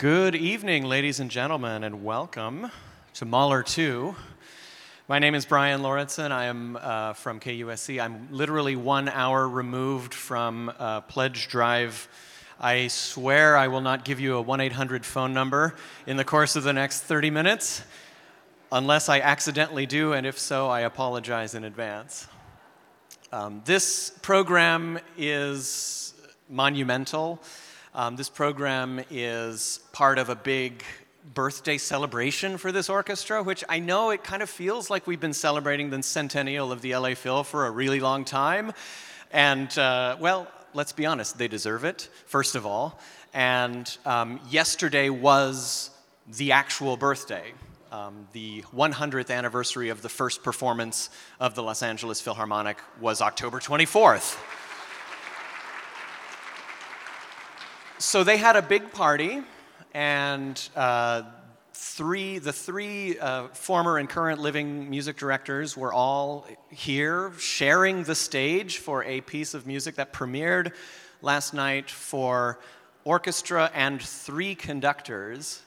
Good evening, ladies and gentlemen, and welcome to Mahler 2. My name is Brian Lauritsen. I am uh, from KUSC. I'm literally one hour removed from uh, Pledge Drive. I swear I will not give you a 1 800 phone number in the course of the next 30 minutes, unless I accidentally do, and if so, I apologize in advance. Um, this program is monumental. Um, this program is part of a big birthday celebration for this orchestra, which I know it kind of feels like we've been celebrating the centennial of the LA Phil for a really long time. And, uh, well, let's be honest, they deserve it, first of all. And um, yesterday was the actual birthday. Um, the 100th anniversary of the first performance of the Los Angeles Philharmonic was October 24th. so they had a big party, and uh, three, the three uh, former and current living music directors were all here sharing the stage for a piece of music that premiered last night for orchestra and three conductors.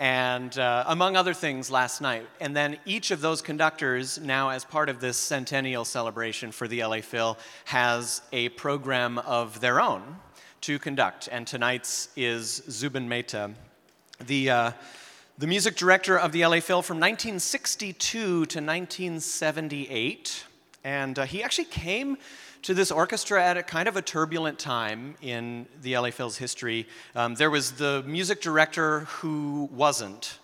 And uh, among other things, last night. And then each of those conductors, now as part of this centennial celebration for the LA Phil, has a program of their own to conduct, and tonight's is Zubin Mehta, the, uh, the music director of the LA Phil from 1962 to 1978. And uh, he actually came to this orchestra at a kind of a turbulent time in the LA Phil's history. Um, there was the music director who wasn't,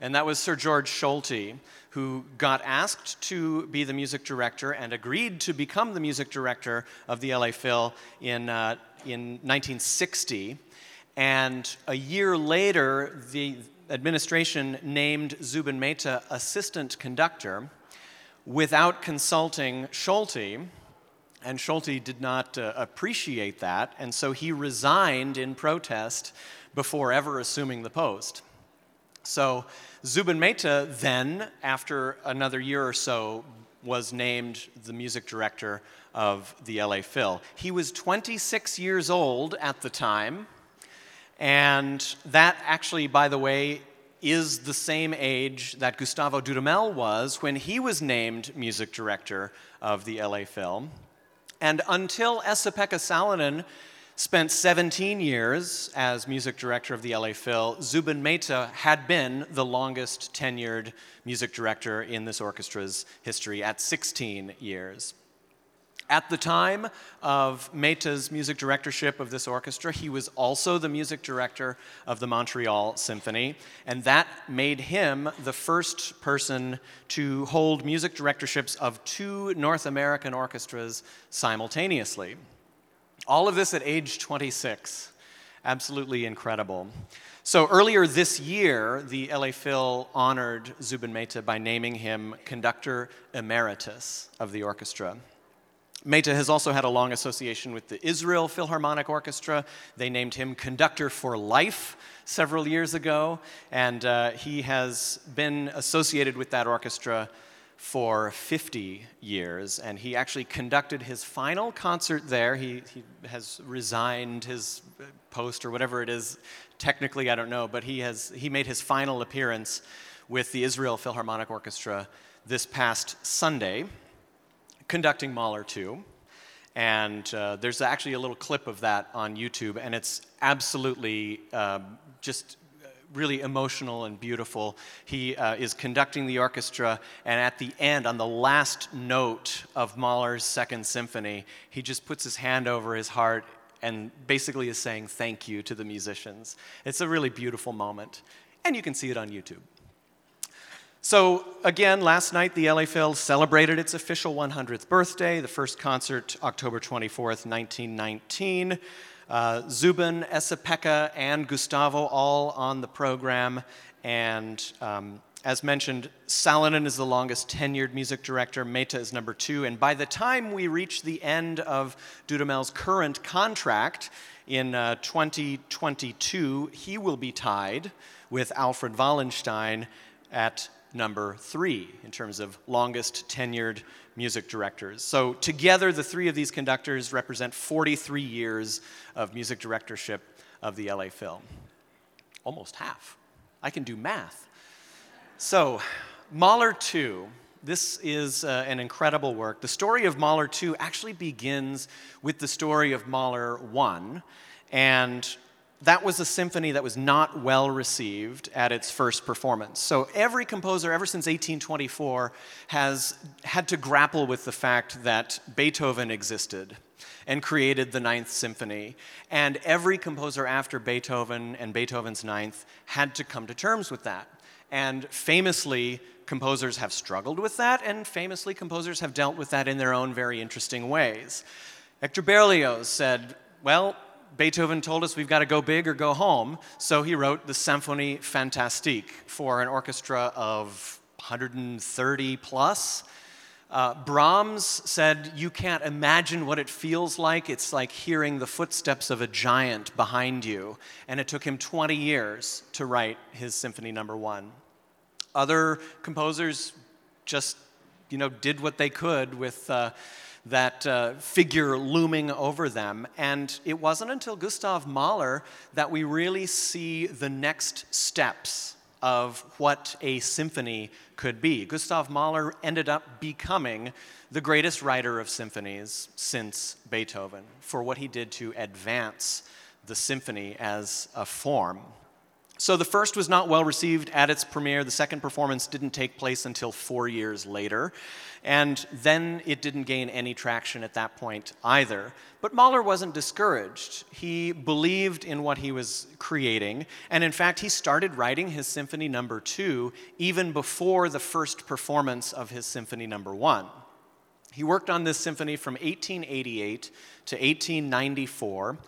and that was Sir George Solti, who got asked to be the music director and agreed to become the music director of the LA Phil in uh, in 1960. And a year later, the administration named Zubin Mehta assistant conductor without consulting Solti. And Solti did not uh, appreciate that, and so he resigned in protest before ever assuming the post. So Zubin Mehta then, after another year or so, was named the music director of the LA Phil. He was 26 years old at the time, and that actually, by the way, is the same age that Gustavo Dudamel was when he was named music director of the LA Phil. And until Esa-Pekka Salonen spent 17 years as music director of the LA Phil, Zubin Mehta had been the longest tenured music director in this orchestra's history at 16 years. At the time of Mehta's music directorship of this orchestra, he was also the music director of the Montreal Symphony, and that made him the first person to hold music directorships of two North American orchestras simultaneously. All of this at age 26. Absolutely incredible. So earlier this year, the LA Phil honored Zubin Mehta by naming him conductor emeritus of the orchestra. Mehta has also had a long association with the Israel Philharmonic Orchestra. They named him conductor for life several years ago, and uh, he has been associated with that orchestra for 50 years. And he actually conducted his final concert there. He, he has resigned his post or whatever it is. Technically, I don't know, but he, has, he made his final appearance with the Israel Philharmonic Orchestra this past Sunday conducting Mahler 2. And uh, there's actually a little clip of that on YouTube, and it's absolutely um, just uh, really emotional and beautiful. He uh, is conducting the orchestra, and at the end, on the last note of Mahler's Second Symphony, he just puts his hand over his heart and basically is saying thank you to the musicians. It's a really beautiful moment, and you can see it on YouTube. So, again, last night the LA Phil celebrated its official 100th birthday, the first concert, October 24th, 1919. Uh, Zubin, Esa-Pekka, and Gustavo all on the program. And um, as mentioned, Salonen is the longest tenured music director, Mehta is number two. And by the time we reach the end of Dudamel's current contract in uh, 2022, he will be tied with Alfred Wallenstein at number three in terms of longest tenured music directors. So, together, the three of these conductors represent 43 years of music directorship of the LA Phil. almost half. I can do math. So, Mahler 2, this is uh, an incredible work. The story of Mahler 2 actually begins with the story of Mahler 1, and that was a symphony that was not well received at its first performance. So every composer, ever since 1824, has had to grapple with the fact that Beethoven existed and created the Ninth Symphony. And every composer after Beethoven and Beethoven's Ninth had to come to terms with that. And famously, composers have struggled with that, and famously, composers have dealt with that in their own very interesting ways. Hector Berlioz said, Well, Beethoven told us we've got to go big or go home, so he wrote the Symphonie Fantastique for an orchestra of 130 plus. Uh, Brahms said, You can't imagine what it feels like. It's like hearing the footsteps of a giant behind you. And it took him 20 years to write his Symphony Number. One. Other composers just, you know, did what they could with. Uh, that uh, figure looming over them. And it wasn't until Gustav Mahler that we really see the next steps of what a symphony could be. Gustav Mahler ended up becoming the greatest writer of symphonies since Beethoven for what he did to advance the symphony as a form. So the first was not well received at its premiere. The second performance didn't take place until four years later. And then it didn't gain any traction at that point either. But Mahler wasn't discouraged. He believed in what he was creating. And in fact, he started writing his Symphony Number no. 2 even before the first performance of his Symphony Number no. 1. He worked on this symphony from 1888 to 1894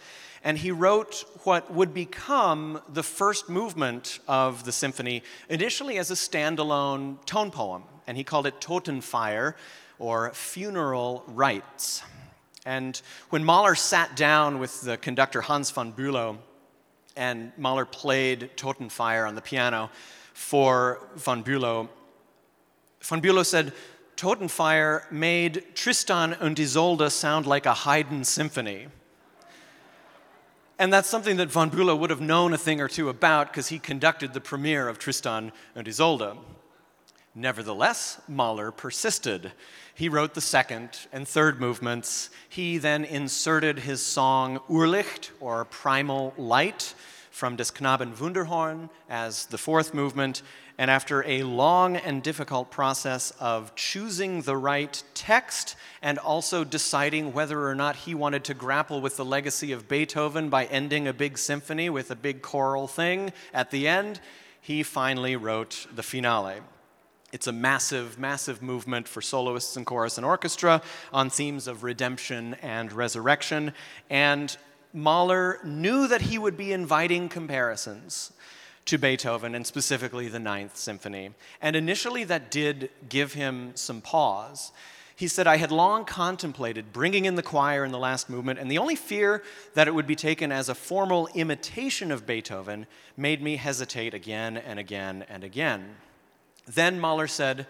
and he wrote what would become the first movement of the symphony, initially as a standalone tone poem, and he called it Totenfeier, or Funeral Rites. And when Mahler sat down with the conductor Hans von Bülow, and Mahler played Totenfeier on the piano for von Bülow, von Bülow said, Totenfeier made Tristan und Isolde sound like a Haydn symphony. And that's something that von Bülow would have known a thing or two about because he conducted the premiere of Tristan and Isolde. Nevertheless, Mahler persisted. He wrote the second and third movements. He then inserted his song Urlicht, or Primal Light, from Des Knaben Wunderhorn as the fourth movement, and after a long and difficult process of choosing the right text and also deciding whether or not he wanted to grapple with the legacy of Beethoven by ending a big symphony with a big choral thing at the end, he finally wrote the finale. It's a massive, massive movement for soloists and chorus and orchestra on themes of redemption and resurrection. And Mahler knew that he would be inviting comparisons to Beethoven and specifically the Ninth Symphony. And initially, that did give him some pause. He said, I had long contemplated bringing in the choir in the last movement, and the only fear that it would be taken as a formal imitation of Beethoven made me hesitate again and again and again. Then Mahler said,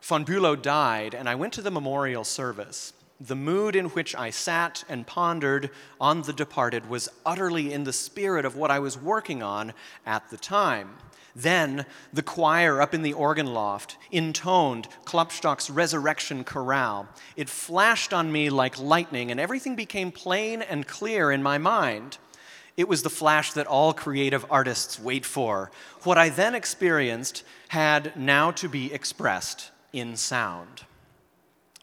Von Bülow died, and I went to the memorial service. The mood in which I sat and pondered on the departed was utterly in the spirit of what I was working on at the time. Then the choir up in the organ loft intoned Klopstock's Resurrection Chorale. It flashed on me like lightning, and everything became plain and clear in my mind. It was the flash that all creative artists wait for. What I then experienced had now to be expressed in sound.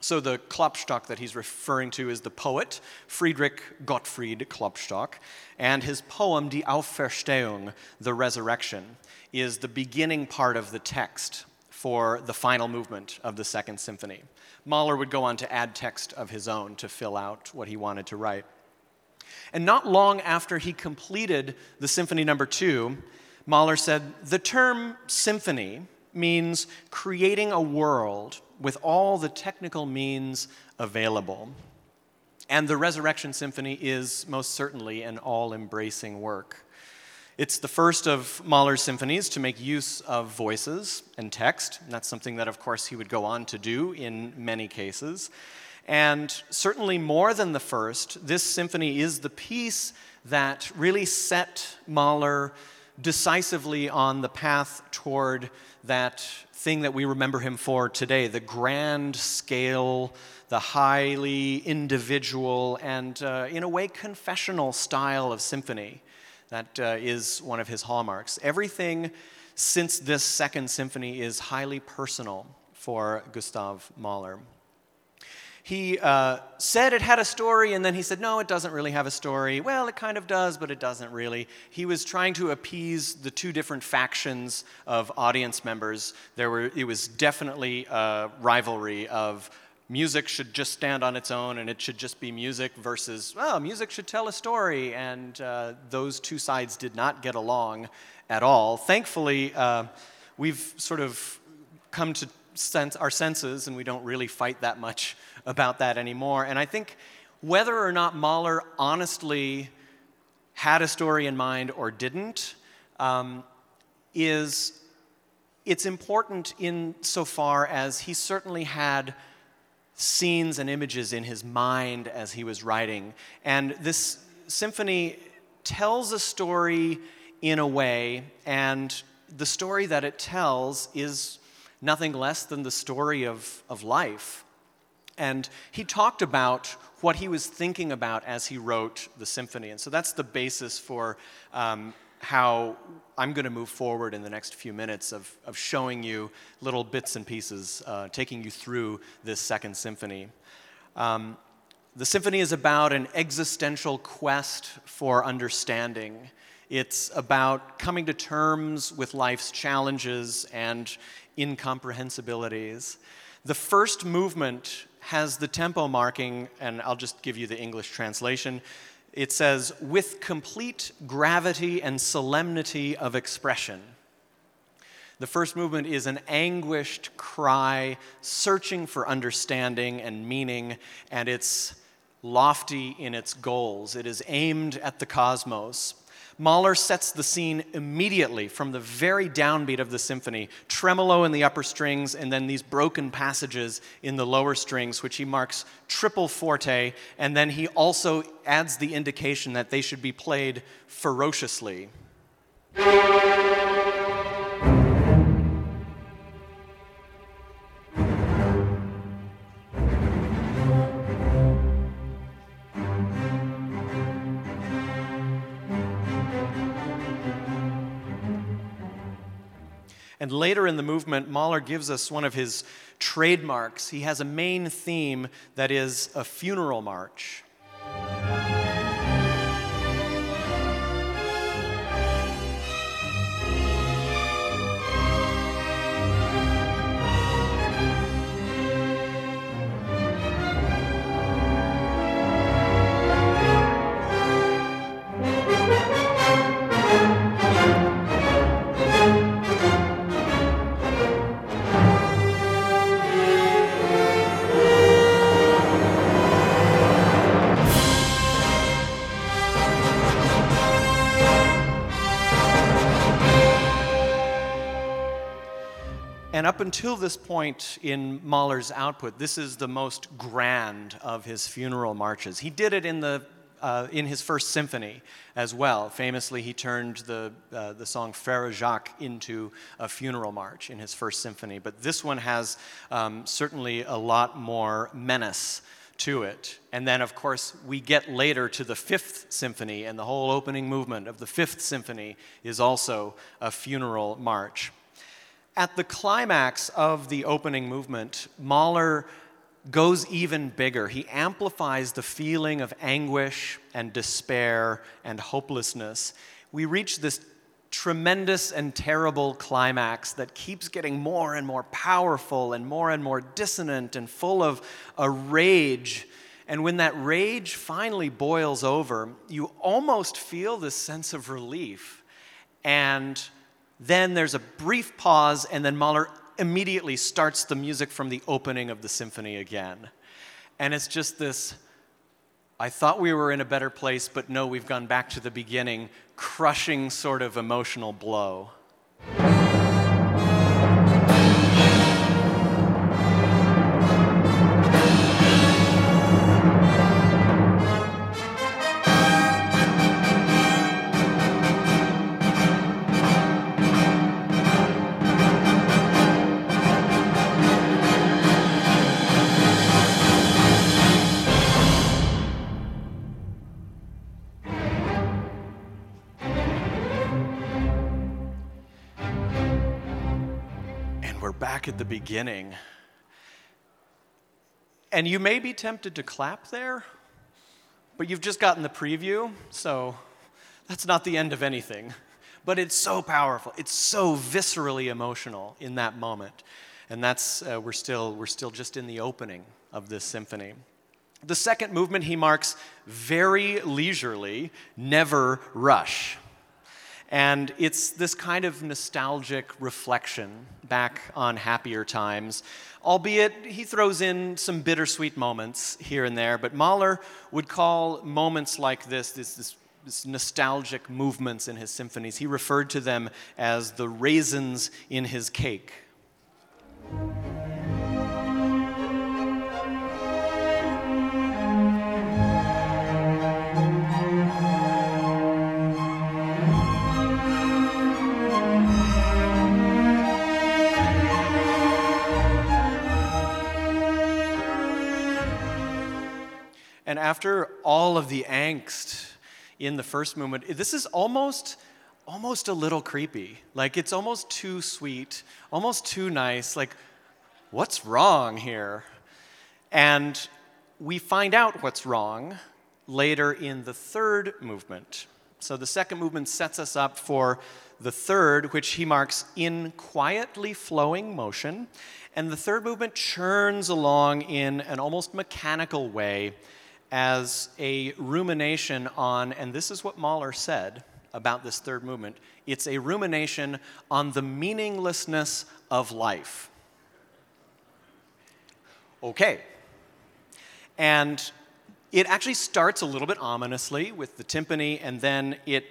So the Klopstock that he's referring to is the poet Friedrich Gottfried Klopstock, and his poem Die Auferstehung, the resurrection, is the beginning part of the text for the final movement of the Second Symphony. Mahler would go on to add text of his own to fill out what he wanted to write. And not long after he completed the Symphony Number no. 2, Mahler said, The term symphony means creating a world with all the technical means available. And the Resurrection Symphony is most certainly an all embracing work. It's the first of Mahler's symphonies to make use of voices and text. And that's something that, of course, he would go on to do in many cases. And certainly more than the first, this symphony is the piece that really set Mahler decisively on the path toward that thing that we remember him for today the grand scale, the highly individual, and uh, in a way confessional style of symphony. That uh, is one of his hallmarks. Everything since this second symphony is highly personal for Gustav Mahler he uh, said it had a story, and then he said, no, it doesn't really have a story. Well, it kind of does, but it doesn't really. He was trying to appease the two different factions of audience members. There were, it was definitely a rivalry of music should just stand on its own and it should just be music versus, well, music should tell a story. And uh, those two sides did not get along at all. Thankfully, uh, we've sort of come to sense our senses and we don't really fight that much about that anymore. And I think whether or not Mahler honestly had a story in mind or didn't um, is it's important in so far as he certainly had scenes and images in his mind as he was writing. And this symphony tells a story in a way, and the story that it tells is nothing less than the story of, of life. And he talked about what he was thinking about as he wrote the symphony. And so that's the basis for um, how I'm going to move forward in the next few minutes of, of showing you little bits and pieces, uh, taking you through this second symphony. Um, the symphony is about an existential quest for understanding. It's about coming to terms with life's challenges and incomprehensibilities. The first movement has the tempo marking, and I'll just give you the English translation. It says, with complete gravity and solemnity of expression. The first movement is an anguished cry, searching for understanding and meaning, and it's lofty in its goals. It is aimed at the cosmos. Mahler sets the scene immediately from the very downbeat of the symphony, tremolo in the upper strings, and then these broken passages in the lower strings, which he marks triple forte, and then he also adds the indication that they should be played ferociously. Later in the movement, Mahler gives us one of his trademarks. He has a main theme that is a funeral march. And up until this point in Mahler's output, this is the most grand of his funeral marches. He did it in, the, uh, in his first symphony as well. Famously, he turned the, uh, the song Frère Jacques into a funeral march in his first symphony. But this one has um, certainly a lot more menace to it. And then, of course, we get later to the fifth symphony, and the whole opening movement of the fifth symphony is also a funeral march. At the climax of the opening movement, Mahler goes even bigger. He amplifies the feeling of anguish and despair and hopelessness. We reach this tremendous and terrible climax that keeps getting more and more powerful and more and more dissonant and full of a rage. And when that rage finally boils over, you almost feel this sense of relief. And then there's a brief pause, and then Mahler immediately starts the music from the opening of the symphony again. And it's just this I thought we were in a better place, but no, we've gone back to the beginning, crushing sort of emotional blow. Back at the beginning. And you may be tempted to clap there, but you've just gotten the preview, so that's not the end of anything. But it's so powerful. It's so viscerally emotional in that moment. And that's, uh, we're, still, we're still just in the opening of this symphony. The second movement he marks very leisurely, never rush. And it's this kind of nostalgic reflection back on happier times, albeit he throws in some bittersweet moments here and there. But Mahler would call moments like this, this, this, this nostalgic movements in his symphonies, he referred to them as the raisins in his cake. And after all of the angst in the first movement, this is almost almost a little creepy. Like it's almost too sweet, almost too nice. Like what's wrong here? And we find out what's wrong later in the third movement. So the second movement sets us up for the third, which he marks in quietly flowing motion. And the third movement churns along in an almost mechanical way as a rumination on, and this is what Mahler said about this third movement it's a rumination on the meaninglessness of life. Okay. And it actually starts a little bit ominously with the timpani, and then it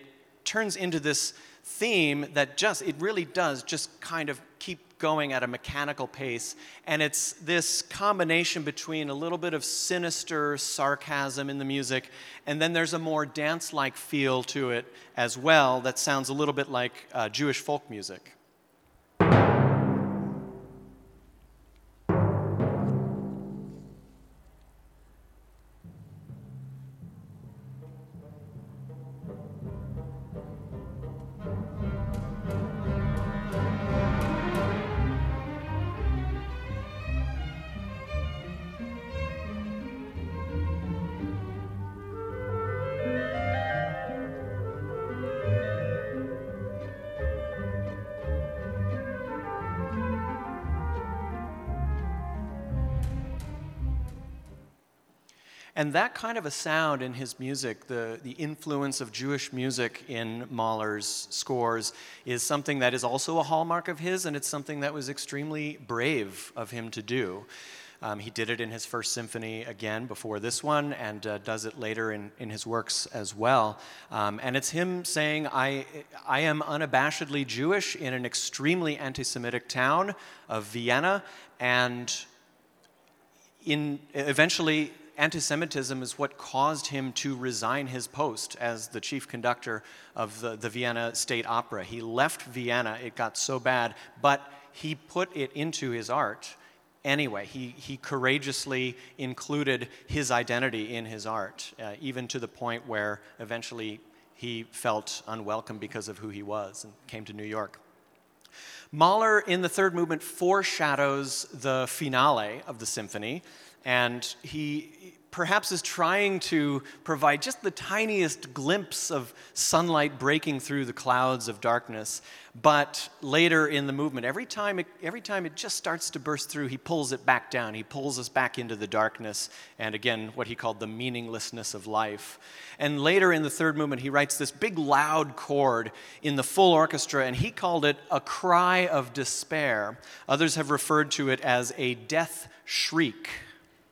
turns into this theme that just, it really does just kind of keep going at a mechanical pace. And it's this combination between a little bit of sinister sarcasm in the music, and then there's a more dance like feel to it as well that sounds a little bit like uh, Jewish folk music. And that kind of a sound in his music, the, the influence of Jewish music in Mahler's scores, is something that is also a hallmark of his, and it's something that was extremely brave of him to do. Um, he did it in his first symphony again before this one, and uh, does it later in, in his works as well. Um, and it's him saying, I, I am unabashedly Jewish in an extremely anti Semitic town of Vienna, and in, eventually anti Semitism is what caused him to resign his post as the chief conductor of the, the Vienna State Opera. He left Vienna, it got so bad, but he put it into his art anyway. He, he courageously included his identity in his art, uh, even to the point where eventually he felt unwelcome because of who he was and came to New York. Mahler, in the third movement, foreshadows the finale of the symphony, and he perhaps is trying to provide just the tiniest glimpse of sunlight breaking through the clouds of darkness. But later in the movement, every time it, every time it just starts to burst through, he pulls it back down. He pulls us back into the darkness, and again, what he called the meaninglessness of life. And later in the third movement, he writes this big loud chord in the full orchestra, and he called it a cry of despair. Others have referred to it as a death shriek.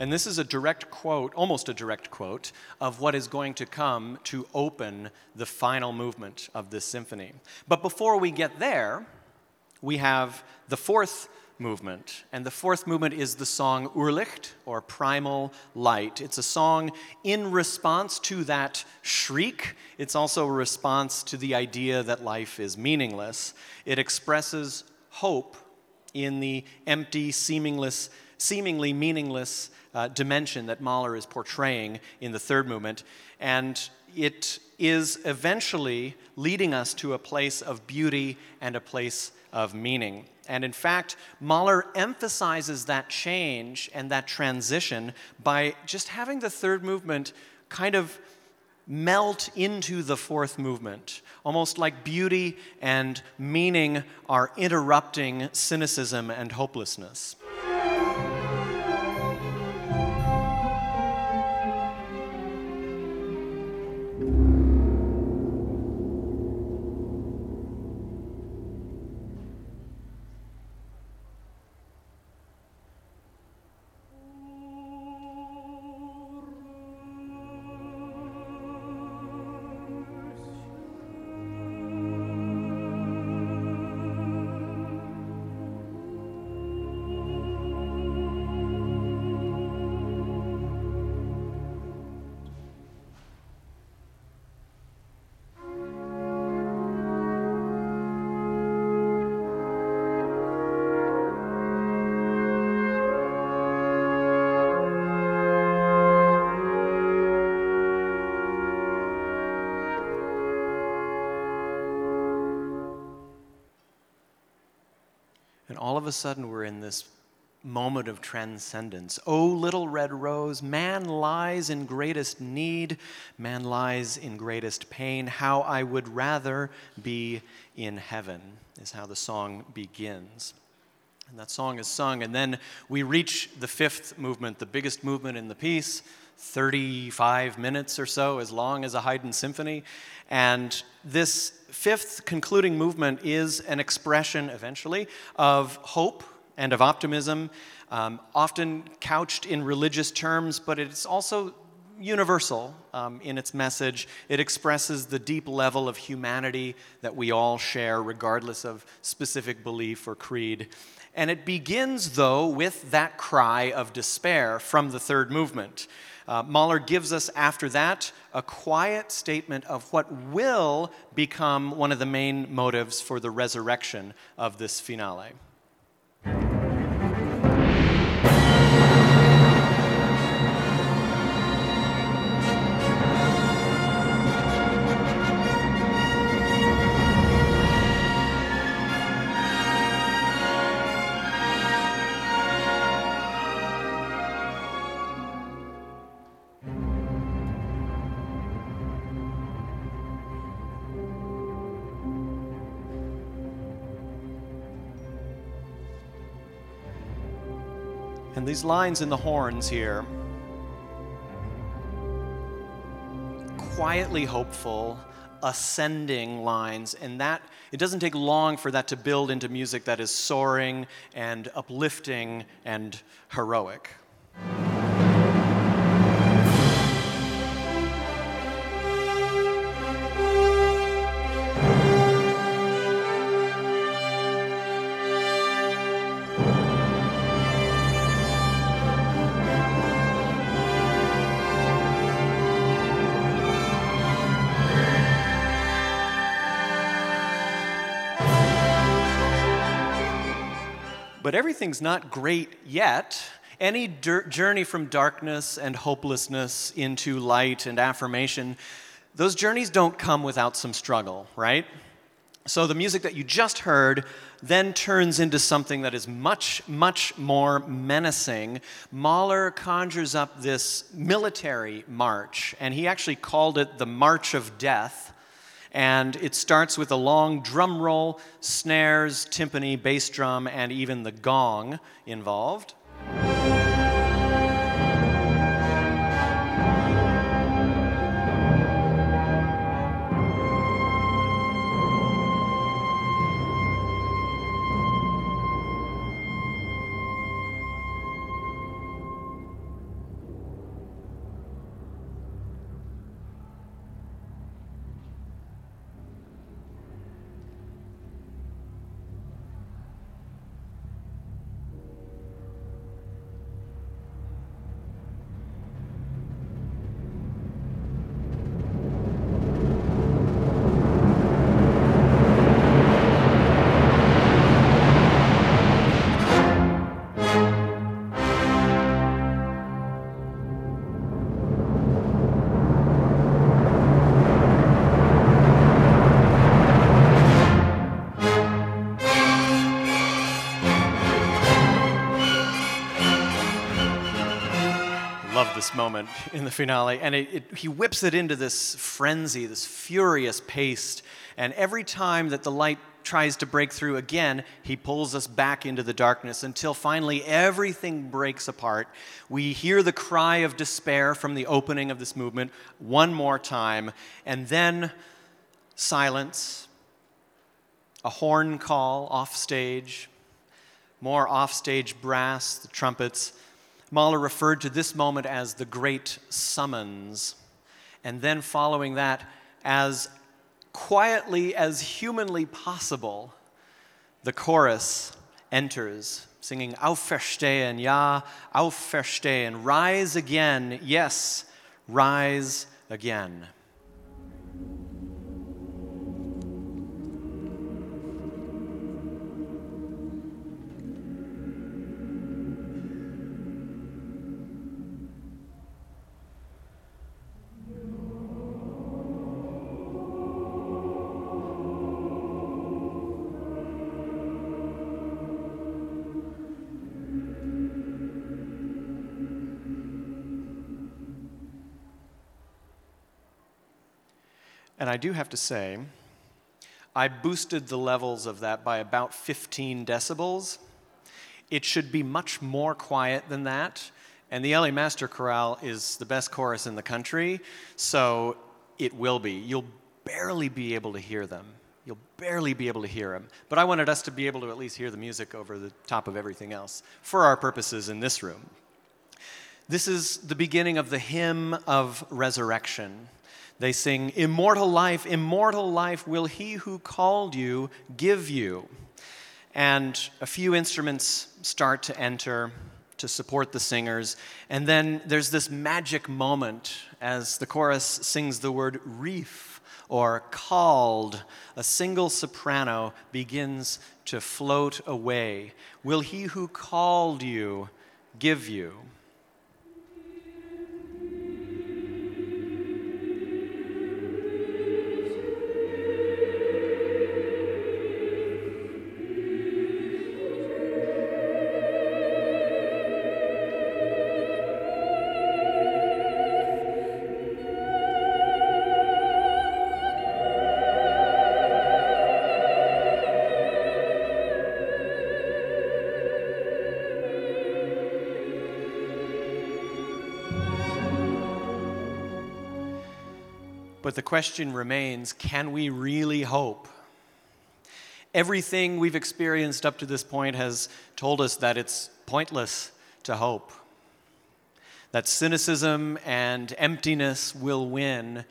And this is a direct quote, almost a direct quote, of what is going to come to open the final movement of this symphony. But before we get there, we have the fourth movement. And the fourth movement is the song Urlicht, or Primal Light. It's a song in response to that shriek. It's also a response to the idea that life is meaningless. It expresses hope in the empty, seamless, seemingly meaningless uh, dimension that Mahler is portraying in the third movement. And it is eventually leading us to a place of beauty and a place of meaning. And in fact, Mahler emphasizes that change and that transition by just having the third movement kind of melt into the fourth movement, almost like beauty and meaning are interrupting cynicism and hopelessness. All of a sudden, we're in this moment of transcendence. Oh, little red rose, man lies in greatest need, man lies in greatest pain. How I would rather be in heaven, is how the song begins. And that song is sung, and then we reach the fifth movement, the biggest movement in the piece. 35 minutes or so, as long as a Haydn symphony. And this fifth concluding movement is an expression, eventually, of hope and of optimism, um, often couched in religious terms, but it's also universal um, in its message. It expresses the deep level of humanity that we all share, regardless of specific belief or creed. And it begins, though, with that cry of despair from the third movement. Uh, Mahler gives us, after that, a quiet statement of what will become one of the main motives for the resurrection of this finale. These lines in the horns here quietly hopeful, ascending lines, and that it doesn't take long for that to build into music that is soaring and uplifting and heroic. But everything's not great yet. Any journey from darkness and hopelessness into light and affirmation, those journeys don't come without some struggle, right? So the music that you just heard then turns into something that is much, much more menacing. Mahler conjures up this military march, and he actually called it the March of Death. And it starts with a long drum roll, snares, timpani, bass drum, and even the gong involved. Love this moment in the finale. And it, it, he whips it into this frenzy, this furious pace. And every time that the light tries to break through again, he pulls us back into the darkness until finally everything breaks apart. We hear the cry of despair from the opening of this movement one more time, and then silence, a horn call off stage, more offstage brass, the trumpets. Mahler referred to this moment as the great summons. And then following that, as quietly as humanly possible, the chorus enters, singing Auferstehen, ja, Auferstehen, rise again, yes, rise again. And I do have to say, I boosted the levels of that by about 15 decibels. It should be much more quiet than that. And the LA Master Chorale is the best chorus in the country, so it will be. You'll barely be able to hear them. You'll barely be able to hear them. But I wanted us to be able to at least hear the music over the top of everything else for our purposes in this room. This is the beginning of the hymn of resurrection. They sing, Immortal life, immortal life will he who called you give you. And a few instruments start to enter to support the singers. And then there's this magic moment as the chorus sings the word rief or called. A single soprano begins to float away. Will he who called you give you? But the question remains can we really hope? Everything we've experienced up to this point has told us that it's pointless to hope, that cynicism and emptiness will win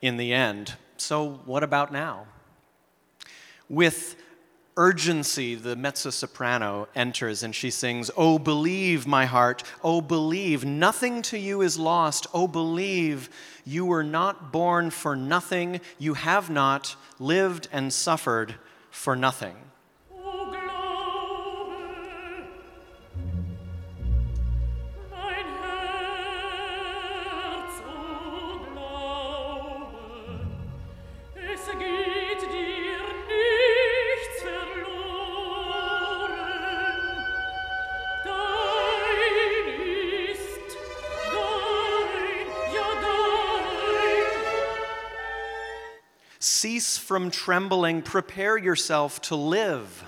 in the end. So, what about now? With urgency, the mezzo soprano enters and she sings, Oh, believe, my heart, oh, believe, nothing to you is lost. Oh, believe, you were not born for nothing, you have not lived and suffered for nothing. From trembling, prepare yourself to live.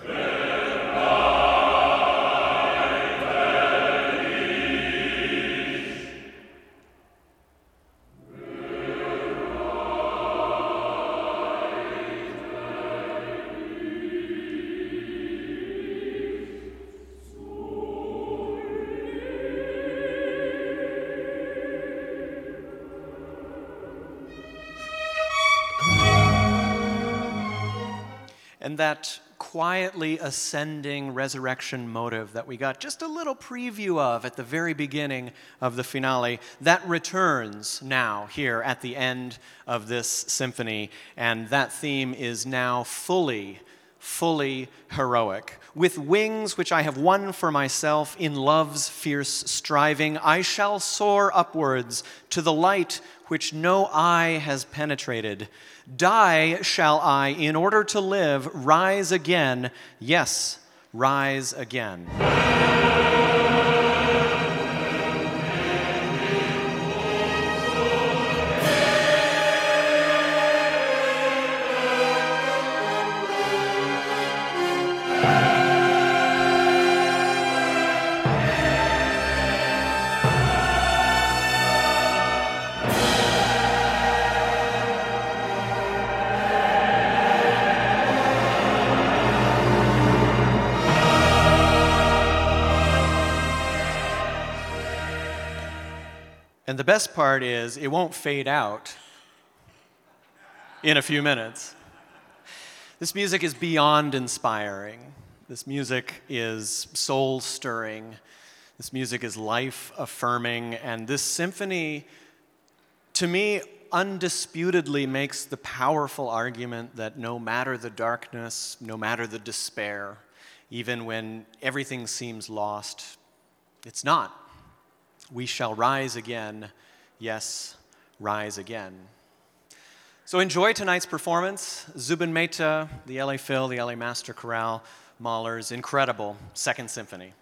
And that quietly ascending resurrection motive that we got just a little preview of at the very beginning of the finale, that returns now here at the end of this symphony. And that theme is now fully, fully heroic. With wings which I have won for myself in love's fierce striving, I shall soar upwards to the light which no eye has penetrated. Die shall I, in order to live, rise again, yes, rise again. The best part is, it won't fade out in a few minutes. This music is beyond inspiring. This music is soul stirring. This music is life affirming. And this symphony, to me, undisputedly makes the powerful argument that no matter the darkness, no matter the despair, even when everything seems lost, it's not. We shall rise again. Yes, rise again. So enjoy tonight's performance. Zubin Mehta, the LA Phil, the LA Master Chorale, Mahler's incredible Second Symphony.